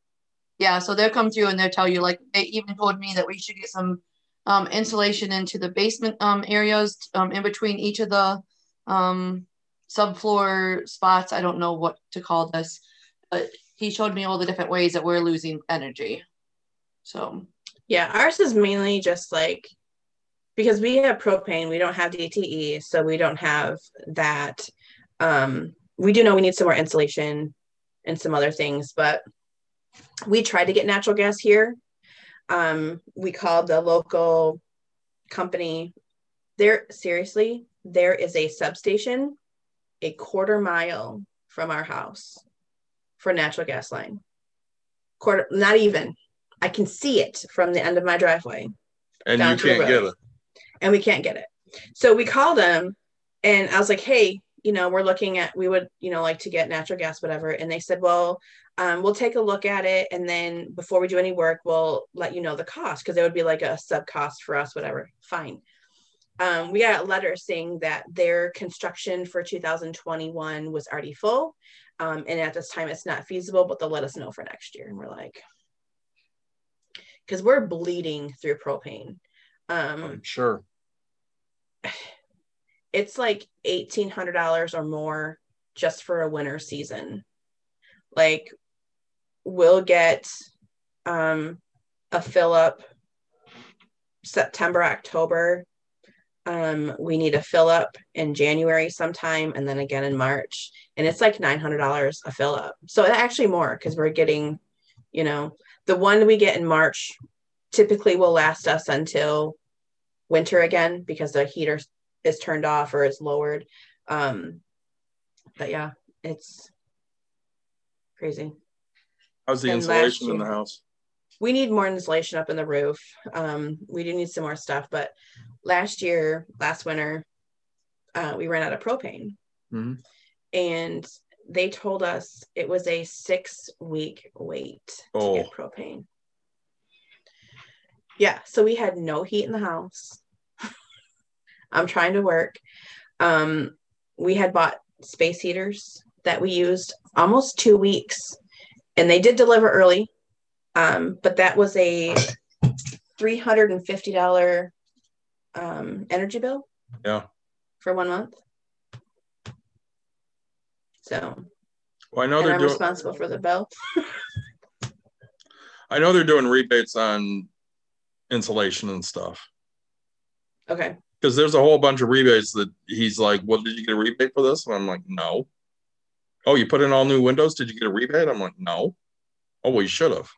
Yeah, so they'll come through and they'll tell you, like they even told me that we should get some um, insulation into the basement um, areas um, in between each of the um, subfloor spots. I don't know what to call this, but he showed me all the different ways that we're losing energy. So Yeah, ours is mainly just like because we have propane, we don't have DTE, so we don't have that. Um, we do know we need some more insulation and some other things, but we tried to get natural gas here. Um, we called the local company. There, seriously, there is a substation a quarter mile from our house for natural gas line. Quarter, not even. I can see it from the end of my driveway And you can't get it. and we can't get it. So we called them and I was like, hey, you know, we're looking at, we would, you know, like to get natural gas, whatever. And they said, well, um, we'll take a look at it. And then before we do any work, we'll let you know the cost because it would be like a sub cost for us, whatever. Fine. Um, we got a letter saying that their construction for 2021 was already full. Um, and at this time, it's not feasible, but they'll let us know for next year. And we're like, because we're bleeding through propane. Um, I'm sure. it's like eighteen hundred dollars or more just for a winter season. Like we'll get um a fill up September, October. Um, we need a fill up in January sometime and then again in March. And it's like nine hundred dollars a fill up. So actually more because we're getting, you know, the one we get in March typically will last us until winter again because the heater is turned off or is lowered. Um, but yeah, it's crazy. How's the And insulation in the house? We need more insulation up in the roof. Um, we do need some more stuff, but last year, last winter, uh, we ran out of propane. Mhm. And they told us it was a six week wait to Oh. get propane. Yeah, so we had no heat in the house. I'm trying to work. Um, we had bought space heaters that we used almost two weeks, and they did deliver early. Um, but that was a three hundred and fifty dollar um, energy bill. Yeah. For one month. So, Well, I know they're I'm doing. responsible for the bill. I know they're doing rebates on insulation and stuff. Okay. Because there's a whole bunch of rebates that he's like, "Well, did you get a rebate for this?" And I'm like, "No." Oh, you put in all new windows? Did you get a rebate? I'm like, "No." Oh, well, you should have.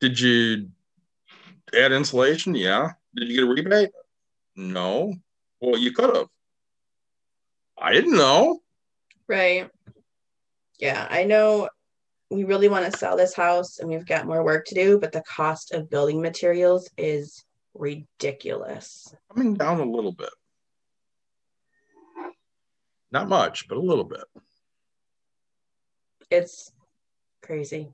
Did you add insulation? Yeah. Did you get a rebate? No. Well, you could have. I didn't know. Right. Yeah, I know we really want to sell this house and we've got more work to do, but the cost of building materials is ridiculous. Coming down a little bit. Not much, but a little bit. It's crazy.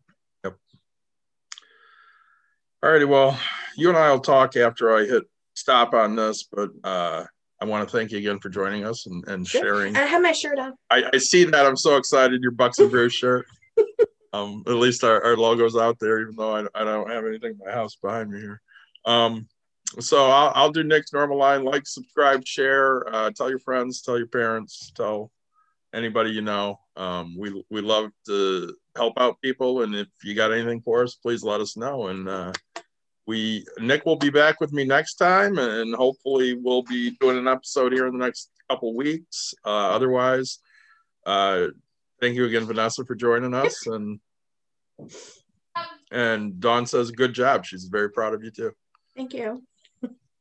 All righty. Well, you and I will talk after I hit stop on this, but uh, I want to thank you again for joining us and, and sharing. I have my shirt on. I, I see that. I'm so excited. Your Bucks and Brews shirt. Um, at least our, our logo's out there, even though I, I don't have anything in my house behind me here. Um, so I'll, I'll do Nick's normal line like, subscribe, share, uh, tell your friends, tell your parents, tell anybody you know. Um, we, we love to help out people. And if you got anything for us, please let us know. And uh, we, Nick will be back with me next time. And hopefully we'll be doing an episode here in the next couple weeks. Uh, otherwise, uh, thank you again, Vanessa, for joining us. And and Dawn says, good job. She's very proud of you too. Thank you.